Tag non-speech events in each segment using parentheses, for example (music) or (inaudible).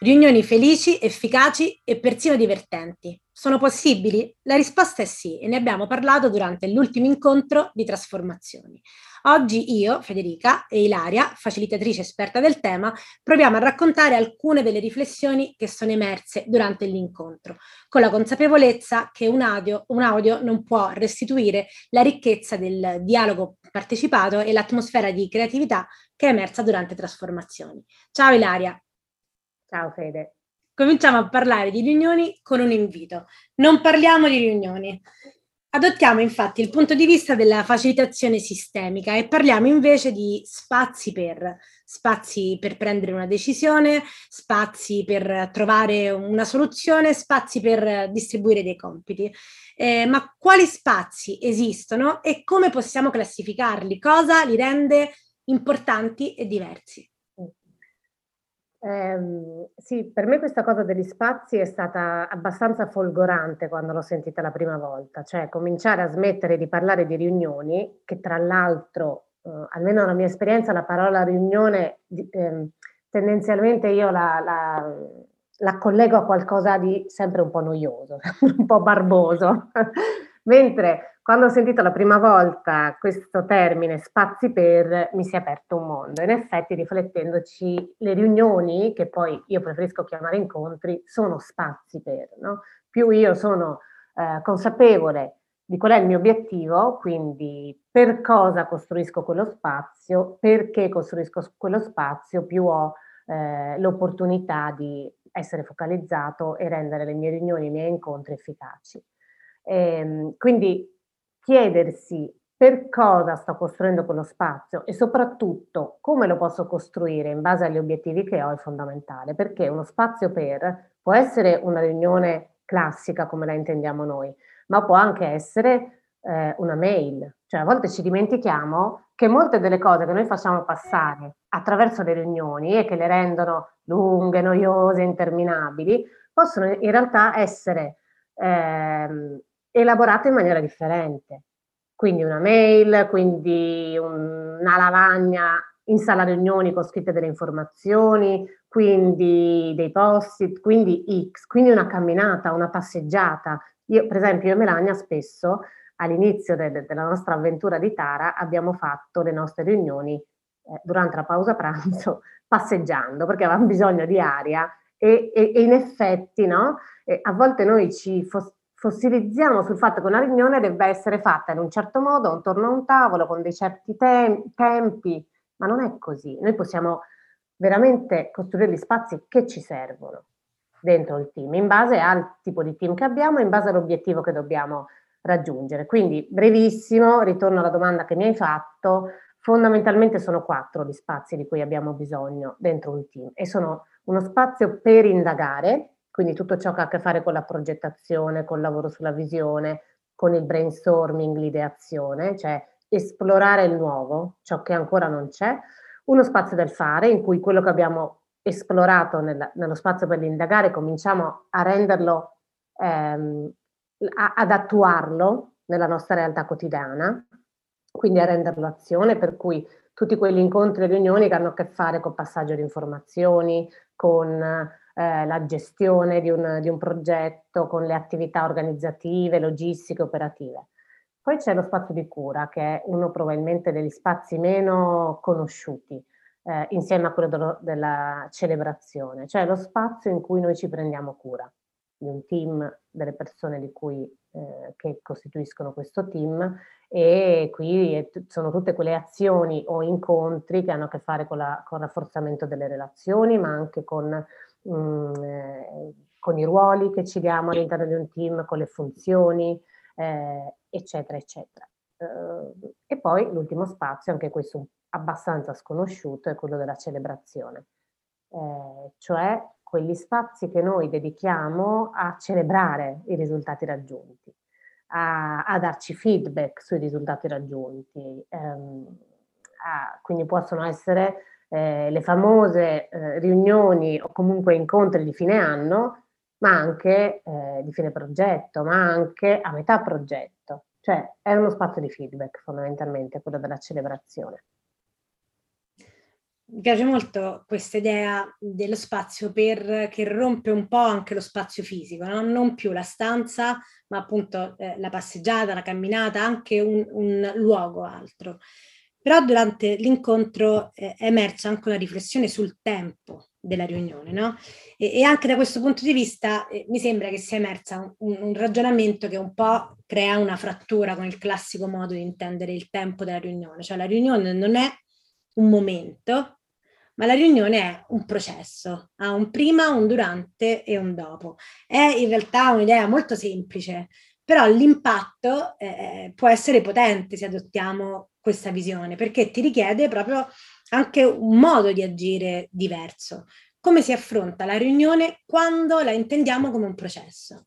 Riunioni felici, efficaci e persino divertenti. Sono possibili? La risposta è sì e ne abbiamo parlato durante l'ultimo incontro di trasformazioni. Oggi io, Federica e Ilaria, facilitatrice esperta del tema, proviamo a raccontare alcune delle riflessioni che sono emerse durante l'incontro, con la consapevolezza che un audio, un audio non può restituire la ricchezza del dialogo partecipato e l'atmosfera di creatività che è emersa durante trasformazioni. Ciao Ilaria. Ciao Fede. Cominciamo a parlare di riunioni con un invito. Non parliamo di riunioni. Adottiamo infatti il punto di vista della facilitazione sistemica e parliamo invece di spazi per, spazi per prendere una decisione, spazi per trovare una soluzione, spazi per distribuire dei compiti. Eh, ma quali spazi esistono e come possiamo classificarli? Cosa li rende importanti e diversi? Eh, sì, per me questa cosa degli spazi è stata abbastanza folgorante quando l'ho sentita la prima volta, cioè cominciare a smettere di parlare di riunioni, che tra l'altro, eh, almeno nella mia esperienza, la parola riunione eh, tendenzialmente io la, la, la, collego a qualcosa di sempre un po' noioso, (laughs) un po' barboso, mentre quando ho sentito la prima volta questo termine spazi per, mi si è aperto un mondo. In effetti, riflettendoci, le riunioni, che poi io preferisco chiamare incontri, sono spazi per, no? Più io sono eh, consapevole di qual è il mio obiettivo, quindi per cosa costruisco quello spazio, perché costruisco quello spazio, più ho eh, l'opportunità di essere focalizzato e rendere le mie riunioni, i miei incontri efficaci. E, ehm, quindi chiedersi per cosa sto costruendo quello spazio e soprattutto come lo posso costruire in base agli obiettivi che ho è fondamentale, perché uno spazio per può essere una riunione classica come la intendiamo noi, ma può anche essere eh, una mail. Cioè a volte ci dimentichiamo che molte delle cose che noi facciamo passare attraverso le riunioni e che le rendono lunghe, noiose, interminabili, possono in realtà essere ehm, elaborate in maniera differente. Quindi una mail, quindi una lavagna in sala riunioni con scritte delle informazioni, quindi dei post-it, quindi X, quindi una camminata, una passeggiata. Io, per esempio, io e Melania spesso all'inizio de- de- della nostra avventura di Tara abbiamo fatto le nostre riunioni eh, durante la pausa pranzo (laughs) passeggiando perché avevamo bisogno di aria e, e, e in effetti no, e a volte noi ci fos- fossilizziamo sul fatto che una riunione debba essere fatta in un certo modo, intorno a un tavolo, con dei certi te- tempi, ma non è così. Noi possiamo veramente costruire gli spazi che ci servono dentro il team, in base al tipo di team che abbiamo, in base all'obiettivo che dobbiamo raggiungere. Quindi, brevissimo, ritorno alla domanda che mi hai fatto, fondamentalmente sono quattro gli spazi di cui abbiamo bisogno dentro un team e sono uno spazio per indagare, quindi tutto ciò che ha a che fare con la progettazione, col lavoro sulla visione, con il brainstorming, l'ideazione, cioè esplorare il nuovo, ciò che ancora non c'è, uno spazio del fare in cui quello che abbiamo esplorato nel, nello spazio per l'indagare cominciamo a renderlo, ehm, a, ad attuarlo nella nostra realtà quotidiana, quindi a renderlo azione, per cui tutti quegli incontri e riunioni che hanno a che fare con passaggio di informazioni, con eh, la gestione di un, di un progetto, con le attività organizzative, logistiche, operative. Poi c'è lo spazio di cura, che è uno probabilmente degli spazi meno conosciuti, eh, insieme a quello dello, della celebrazione, cioè lo spazio in cui noi ci prendiamo cura di un team, delle persone di cui, eh, che costituiscono questo team e qui sono tutte quelle azioni o incontri che hanno a che fare con, con il rafforzamento delle relazioni, ma anche con mm, eh, con i ruoli che ci diamo all'interno di un team, con le funzioni, eh, eccetera, eccetera. Uh, e poi l'ultimo spazio, anche questo abbastanza sconosciuto, è quello della celebrazione, eh, cioè quegli spazi che noi dedichiamo a celebrare i risultati raggiunti, a, a darci feedback sui risultati raggiunti. Um, a, quindi possono essere eh, le famose eh, riunioni o comunque incontri di fine anno, ma anche eh, di fine progetto, ma anche a metà progetto. Cioè è uno spazio di feedback fondamentalmente quello della celebrazione. mi piace molto questa idea dello spazio per, che rompe un po' anche lo spazio fisico, no? non più la stanza, ma appunto eh, la passeggiata, la camminata, anche un, un luogo altro. Però durante l'incontro eh, è emersa anche una riflessione sul tempo della riunione, no? E, e anche da questo punto di vista eh, mi sembra che sia emersa un, un, ragionamento che un po' crea una frattura con il classico modo di intendere il tempo della riunione, cioè la riunione non è un momento, ma la riunione è un processo, ha un prima, un durante e un dopo. È in realtà un'idea molto semplice, però l'impatto eh, può essere potente se adottiamo questa visione, perché ti richiede proprio anche un modo di agire diverso. Come si affronta la riunione quando la intendiamo come un processo?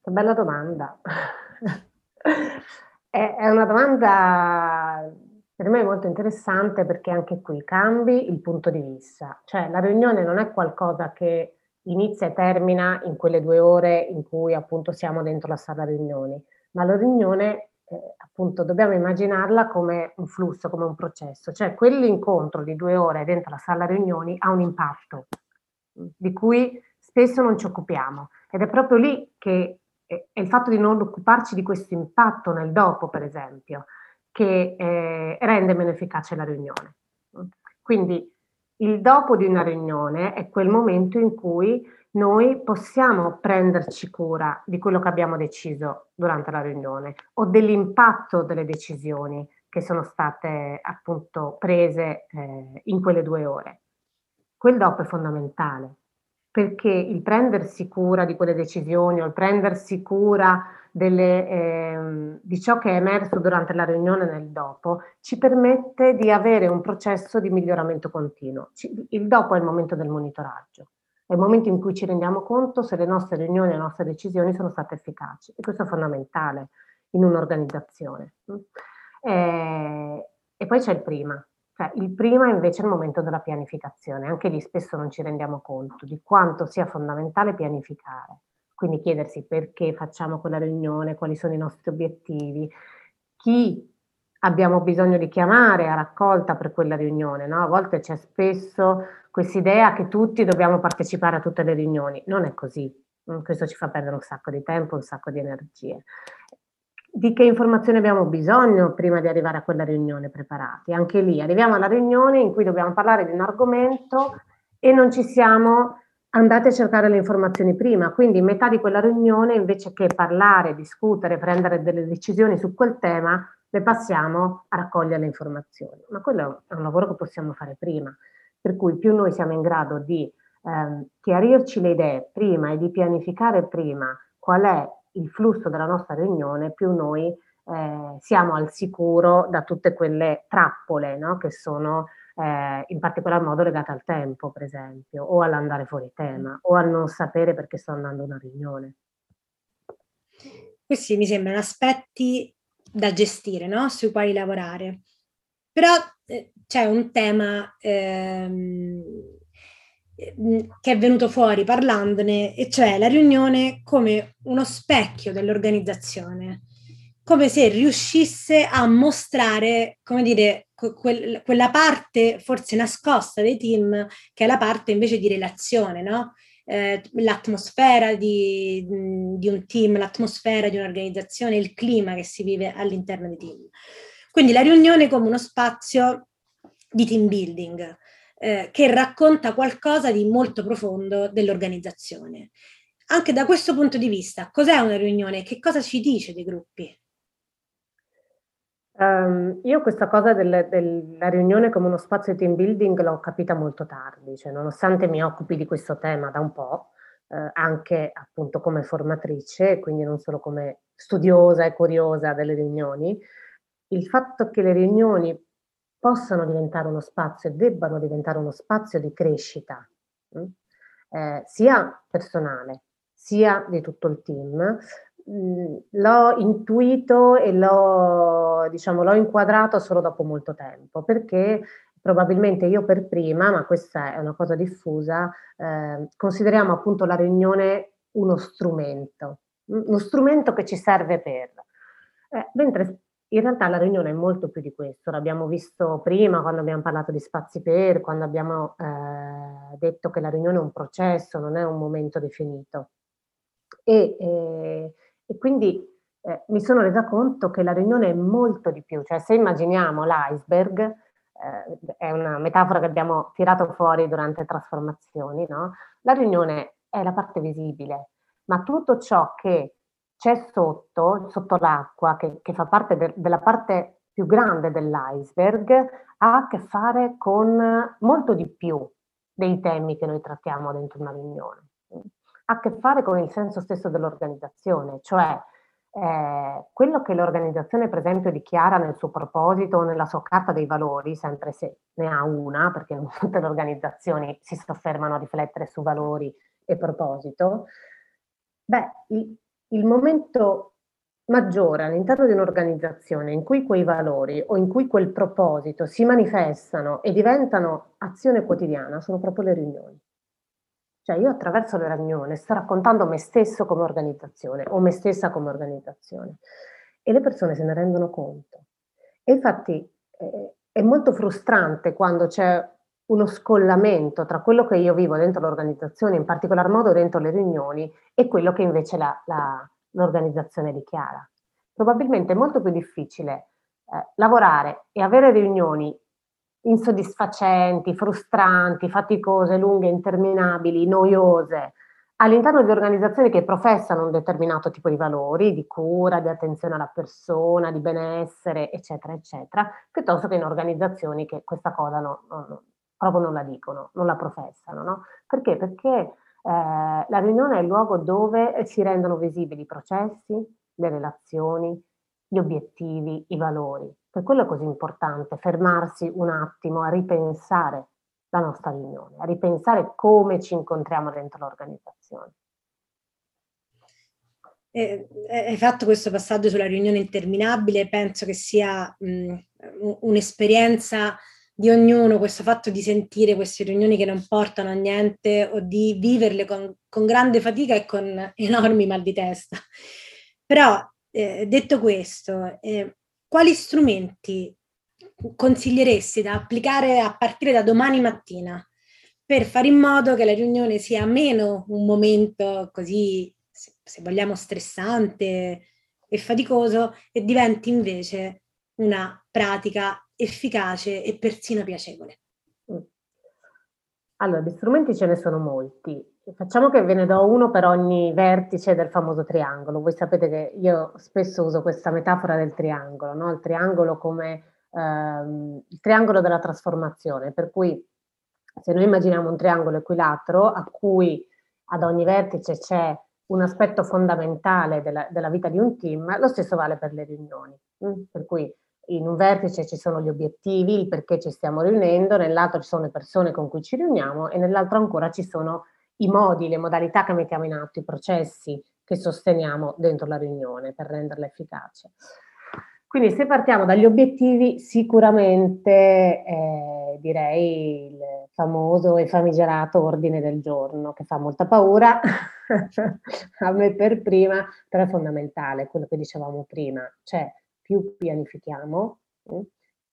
Che bella domanda. (laughs) è, una domanda per me molto interessante perché anche qui cambi il punto di vista, cioè la riunione non è qualcosa che inizia e termina in quelle due ore in cui appunto siamo dentro la sala riunioni, ma la riunione eh, appunto dobbiamo immaginarla come un flusso, come un processo, cioè quell'incontro di due ore dentro la sala riunioni ha un impatto di cui spesso non ci occupiamo. Ed è proprio lì che è il fatto di non occuparci di questo impatto nel dopo, per esempio, che eh, rende meno efficace la riunione. Quindi il dopo di una riunione è quel momento in cui noi possiamo prenderci cura di quello che abbiamo deciso durante la riunione o dell'impatto delle decisioni che sono state appunto prese eh, in quelle due ore. Quel dopo è fondamentale perché il prendersi cura di quelle decisioni o il prendersi cura delle, eh, di ciò che è emerso durante la riunione nel dopo ci permette di avere un processo di miglioramento continuo. Ci, il dopo è il momento del monitoraggio, è il momento in cui ci rendiamo conto se le nostre riunioni, le nostre decisioni sono state efficaci e questo è fondamentale in un'organizzazione. Eh, e poi c'è il prima, cioè, il invece è il momento della pianificazione, anche lì spesso non ci rendiamo conto di quanto sia fondamentale pianificare quindi chiedersi perché facciamo quella riunione, quali sono i nostri obiettivi, chi abbiamo bisogno di chiamare a raccolta per quella riunione. No? A volte c'è spesso questa idea che tutti dobbiamo partecipare a tutte le riunioni. Non è così. Mm, questo ci fa perdere un sacco di tempo, un sacco di energie. Di che informazioni abbiamo bisogno prima di arrivare a quella riunione preparati? Anche lì arriviamo alla riunione in cui dobbiamo parlare di un argomento e non ci siamo andate a cercare le informazioni prima, quindi metà di quella riunione invece che parlare, discutere, prendere delle decisioni su quel tema, le passiamo a raccogliere le informazioni. Ma quello è un lavoro che possiamo fare prima, per cui più noi siamo in grado di ehm, chiarirci le idee prima e di pianificare prima qual è il flusso della nostra riunione, più noi eh, siamo al sicuro da tutte quelle trappole no? che sono eh, in particolar modo legate al tempo, per esempio, o all'andare fuori tema, o al non sapere perché sto andando a una riunione. Questi mi sembrano aspetti da gestire, no? sui quali lavorare. Però eh, c'è un tema ehm, che è venuto fuori parlandone, e cioè la riunione come uno specchio dell'organizzazione come se riuscisse a mostrare, come dire, que- quella parte forse nascosta dei team, che è la parte invece di relazione, no? Eh, l'atmosfera di, di, un team, l'atmosfera di un'organizzazione, il clima che si vive all'interno dei team. Quindi la riunione come uno spazio di team building eh, che racconta qualcosa di molto profondo dell'organizzazione. Anche da questo punto di vista, cos'è una riunione? Che cosa ci dice dei gruppi? Um, io questa cosa del, della riunione come uno spazio di team building l'ho capita molto tardi, cioè nonostante mi occupi di questo tema da un po', eh, anche appunto come formatrice, quindi non solo come studiosa e curiosa delle riunioni, il fatto che le riunioni possano diventare uno spazio e debbano diventare uno spazio di crescita, mh? Hm, eh, sia personale, sia di tutto il team, Mhmm, l'ho intuito e l'ho, diciamo, l'ho inquadrato solo dopo molto tempo, perché probabilmente io per prima, ma questa è una cosa diffusa, eh, consideriamo appunto la riunione uno strumento, uno strumento che ci serve per. Eh, mentre in realtà la riunione è molto più di questo, l'abbiamo visto prima quando abbiamo parlato di spazi per, quando abbiamo eh, detto che la riunione è un processo, non è un momento definito. E, eh, e quindi eh, mi sono resa conto che la riunione è molto di più, cioè se immaginiamo l'iceberg, eh, è una metafora che abbiamo tirato fuori durante trasformazioni, no? la riunione è la parte visibile, ma tutto ciò che c'è sotto, sotto l'acqua, che, che fa parte de, della parte più grande dell'iceberg, ha a che fare con molto di più dei temi che noi trattiamo dentro una riunione. Ha a che fare con il senso stesso dell'organizzazione, cioè eh, quello che l'organizzazione per esempio dichiara nel suo proposito nella sua carta dei valori, sempre se ne ha una, perché non tutte le organizzazioni si soffermano a riflettere su valori e proposito, beh, il, momento maggiore all'interno di un'organizzazione in cui quei valori o in cui quel proposito si manifestano e diventano azione quotidiana sono proprio le riunioni. Cioè io attraverso la riunione sto raccontando me stesso come organizzazione o me stessa come organizzazione e le persone se ne rendono conto. E infatti eh, è molto frustrante quando c'è uno scollamento tra quello che io vivo dentro l'organizzazione, in particolar modo dentro le riunioni, e quello che invece la, la, l'organizzazione dichiara. Probabilmente è molto più difficile eh, lavorare e avere riunioni insoddisfacenti, frustranti, faticose, lunghe, interminabili, noiose, all'interno di organizzazioni che professano un determinato tipo di valori, di cura, di attenzione alla persona, di benessere, eccetera, eccetera, piuttosto che in organizzazioni che questa cosa no, no, proprio non la dicono, non la professano. No? Perché? Perché eh, la riunione è il luogo dove si rendono visibili i processi, le relazioni, gli obiettivi, i valori. Per quello è così importante fermarsi un attimo a ripensare la nostra riunione, a ripensare come ci incontriamo dentro l'organizzazione. Eh, hai fatto questo passaggio sulla riunione interminabile, penso che sia mh, un'esperienza di ognuno, questo fatto di sentire queste riunioni che non portano a niente o di viverle con, con grande fatica e con (laughs) enormi mal di testa. Però, eh, detto questo, eh, quali strumenti consiglieresti da applicare a partire da domani mattina per fare in modo che la riunione sia meno un momento così, se vogliamo, stressante e faticoso e diventi invece una pratica efficace e persino piacevole? Allora, di strumenti ce ne sono molti. Facciamo che ve ne do uno per ogni vertice del famoso triangolo. Voi sapete che io spesso uso questa metafora del triangolo, no? il triangolo come ehm, il triangolo della trasformazione, per cui se noi immaginiamo un triangolo equilatero a cui ad ogni vertice c'è un aspetto fondamentale della, della, vita di un team, lo stesso vale per le riunioni. Mm? Per cui in un vertice ci sono gli obiettivi, il perché ci stiamo riunendo, nell'altro ci sono le persone con cui ci riuniamo e nell'altro ancora ci sono i modi, le modalità che mettiamo in atto, i processi che sosteniamo dentro la riunione per renderla efficace. Quindi se partiamo dagli obiettivi, sicuramente eh, direi il famoso e famigerato ordine del giorno, che fa molta paura (laughs) a me per prima, però è fondamentale, quello che dicevamo prima, cioè più pianifichiamo, mm,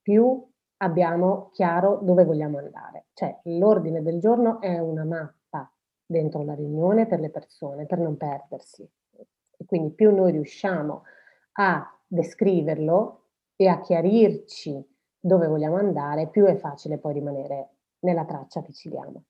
più abbiamo chiaro dove vogliamo andare. Cioè l'ordine del giorno è una mappa dentro la riunione per le persone, per non perdersi. E quindi più noi riusciamo a descriverlo e a chiarirci dove vogliamo andare, più è facile poi rimanere nella traccia che ci diamo.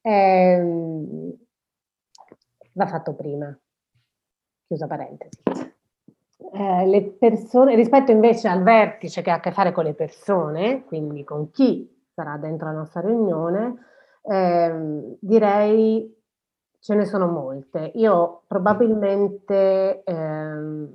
Eh, va fatto prima, chiusa parentesi. Eh, le persone, rispetto invece al vertice che ha a che fare con le persone, quindi con chi sarà dentro la nostra riunione, eh, direi ce ne sono molte. Io probabilmente eh,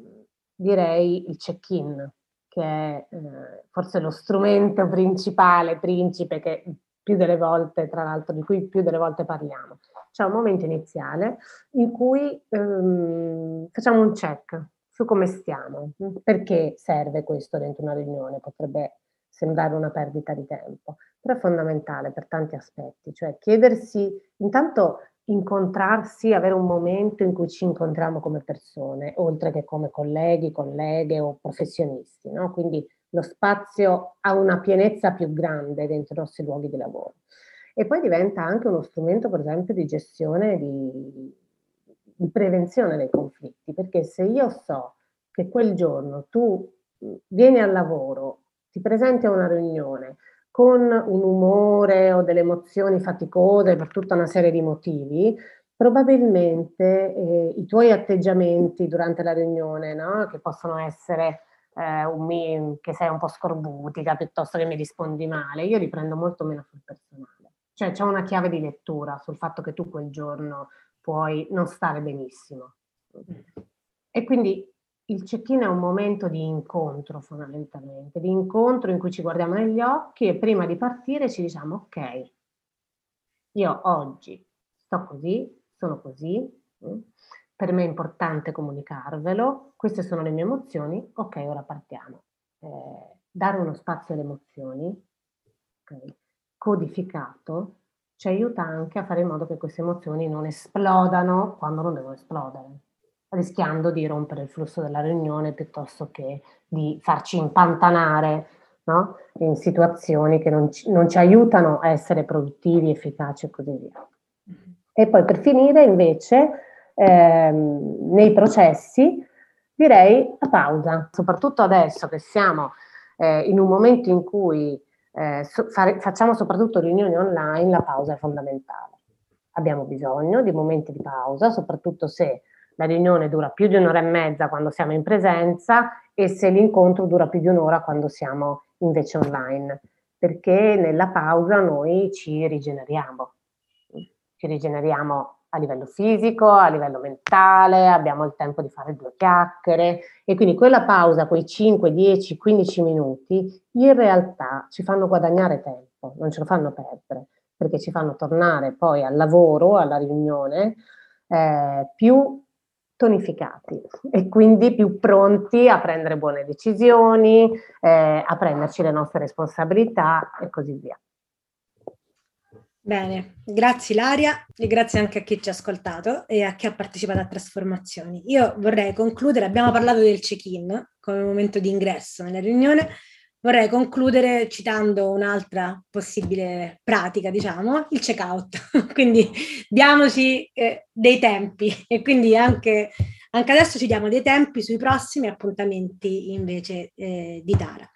direi il check-in, che è eh, forse lo strumento (laughs) principale, principe, che più delle volte, tra l'altro, di cui più delle volte parliamo. C'è un momento iniziale in cui ehm, facciamo un check su come stiamo, perché serve questo dentro una riunione, potrebbe sembrare una perdita di tempo, però è fondamentale per tanti aspetti, cioè chiedersi intanto incontrarsi, avere un momento in cui ci incontriamo come persone, oltre che come colleghi, colleghe o professionisti, no? Quindi lo spazio ha una pienezza più grande dentro i nostri luoghi di lavoro. E poi diventa anche uno strumento, per esempio, di gestione, di, di prevenzione dei conflitti, perché se io so che quel giorno tu vieni al lavoro, ti presenti a una riunione con un umore o delle emozioni faticose per tutta una serie di motivi, probabilmente eh, i tuoi atteggiamenti durante la riunione, no? che possono essere eh, un, che sei un po' scorbutica piuttosto che mi rispondi male, io li prendo molto meno sul personale. Cioè c'è una chiave di lettura sul fatto che tu quel giorno puoi non stare benissimo. E quindi il check-in è un momento di incontro fondamentalmente, di incontro in cui ci guardiamo negli occhi e prima di partire ci diciamo ok, io oggi sto così, sono così, mm, per me è importante comunicarvelo, queste sono le mie emozioni, ok, ora partiamo. Eh, dare uno spazio alle emozioni, okay, codificato, ci aiuta anche a fare in modo che queste emozioni non esplodano quando non devono esplodere rischiando di rompere il flusso della riunione piuttosto che di farci impantanare no? in situazioni che non ci, non ci, aiutano a essere produttivi, efficaci e così via. E poi per finire invece ehm, nei processi direi la pausa, soprattutto adesso che siamo eh, in un momento in cui eh, so, fare, facciamo soprattutto riunioni online, la pausa è fondamentale. Abbiamo bisogno di momenti di pausa, soprattutto se la riunione dura più di un'ora e mezza quando siamo in presenza e se l'incontro dura più di un'ora quando siamo invece online, perché nella pausa noi ci rigeneriamo, ci rigeneriamo a livello fisico, a livello mentale, abbiamo il tempo di fare due chiacchiere e quindi quella pausa, quei 5, 10, 15 minuti, in realtà ci fanno guadagnare tempo, non ce lo fanno perdere, perché ci fanno tornare poi al lavoro, alla riunione, eh, più tonificati e quindi più pronti a prendere buone decisioni, eh, a prenderci le nostre responsabilità e così via. Bene, grazie Ilaria e grazie anche a chi ci ha ascoltato e a chi ha partecipato a Trasformazioni. Io vorrei concludere, abbiamo parlato del check-in come momento di ingresso nella riunione, vorrei concludere citando un'altra possibile pratica, diciamo, il check-out. (laughs) quindi diamoci eh, dei tempi e quindi anche, anche, adesso ci diamo dei tempi sui prossimi appuntamenti invece eh, di Tara.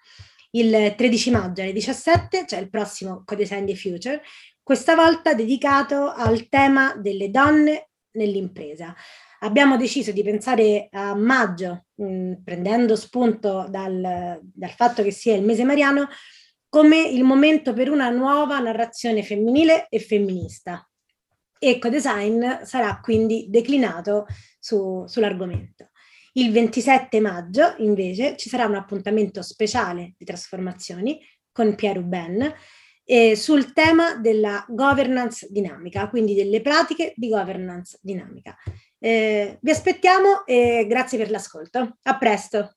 Il 13 maggio alle 17 c'è il prossimo Co-Design the Future, questa volta dedicato al tema delle donne nell'impresa abbiamo deciso di pensare a maggio, mh, mm, prendendo spunto dal, dal fatto che sia il mese mariano, come il momento per una nuova narrazione femminile e femminista. Ecodesign sarà quindi declinato su, sull'argomento. Il 27 maggio, invece, ci sarà un appuntamento speciale di trasformazioni con Pierre Ruben eh, sul tema della governance dinamica, quindi delle pratiche di governance dinamica. Eh, vi aspettiamo e grazie per l'ascolto. A presto.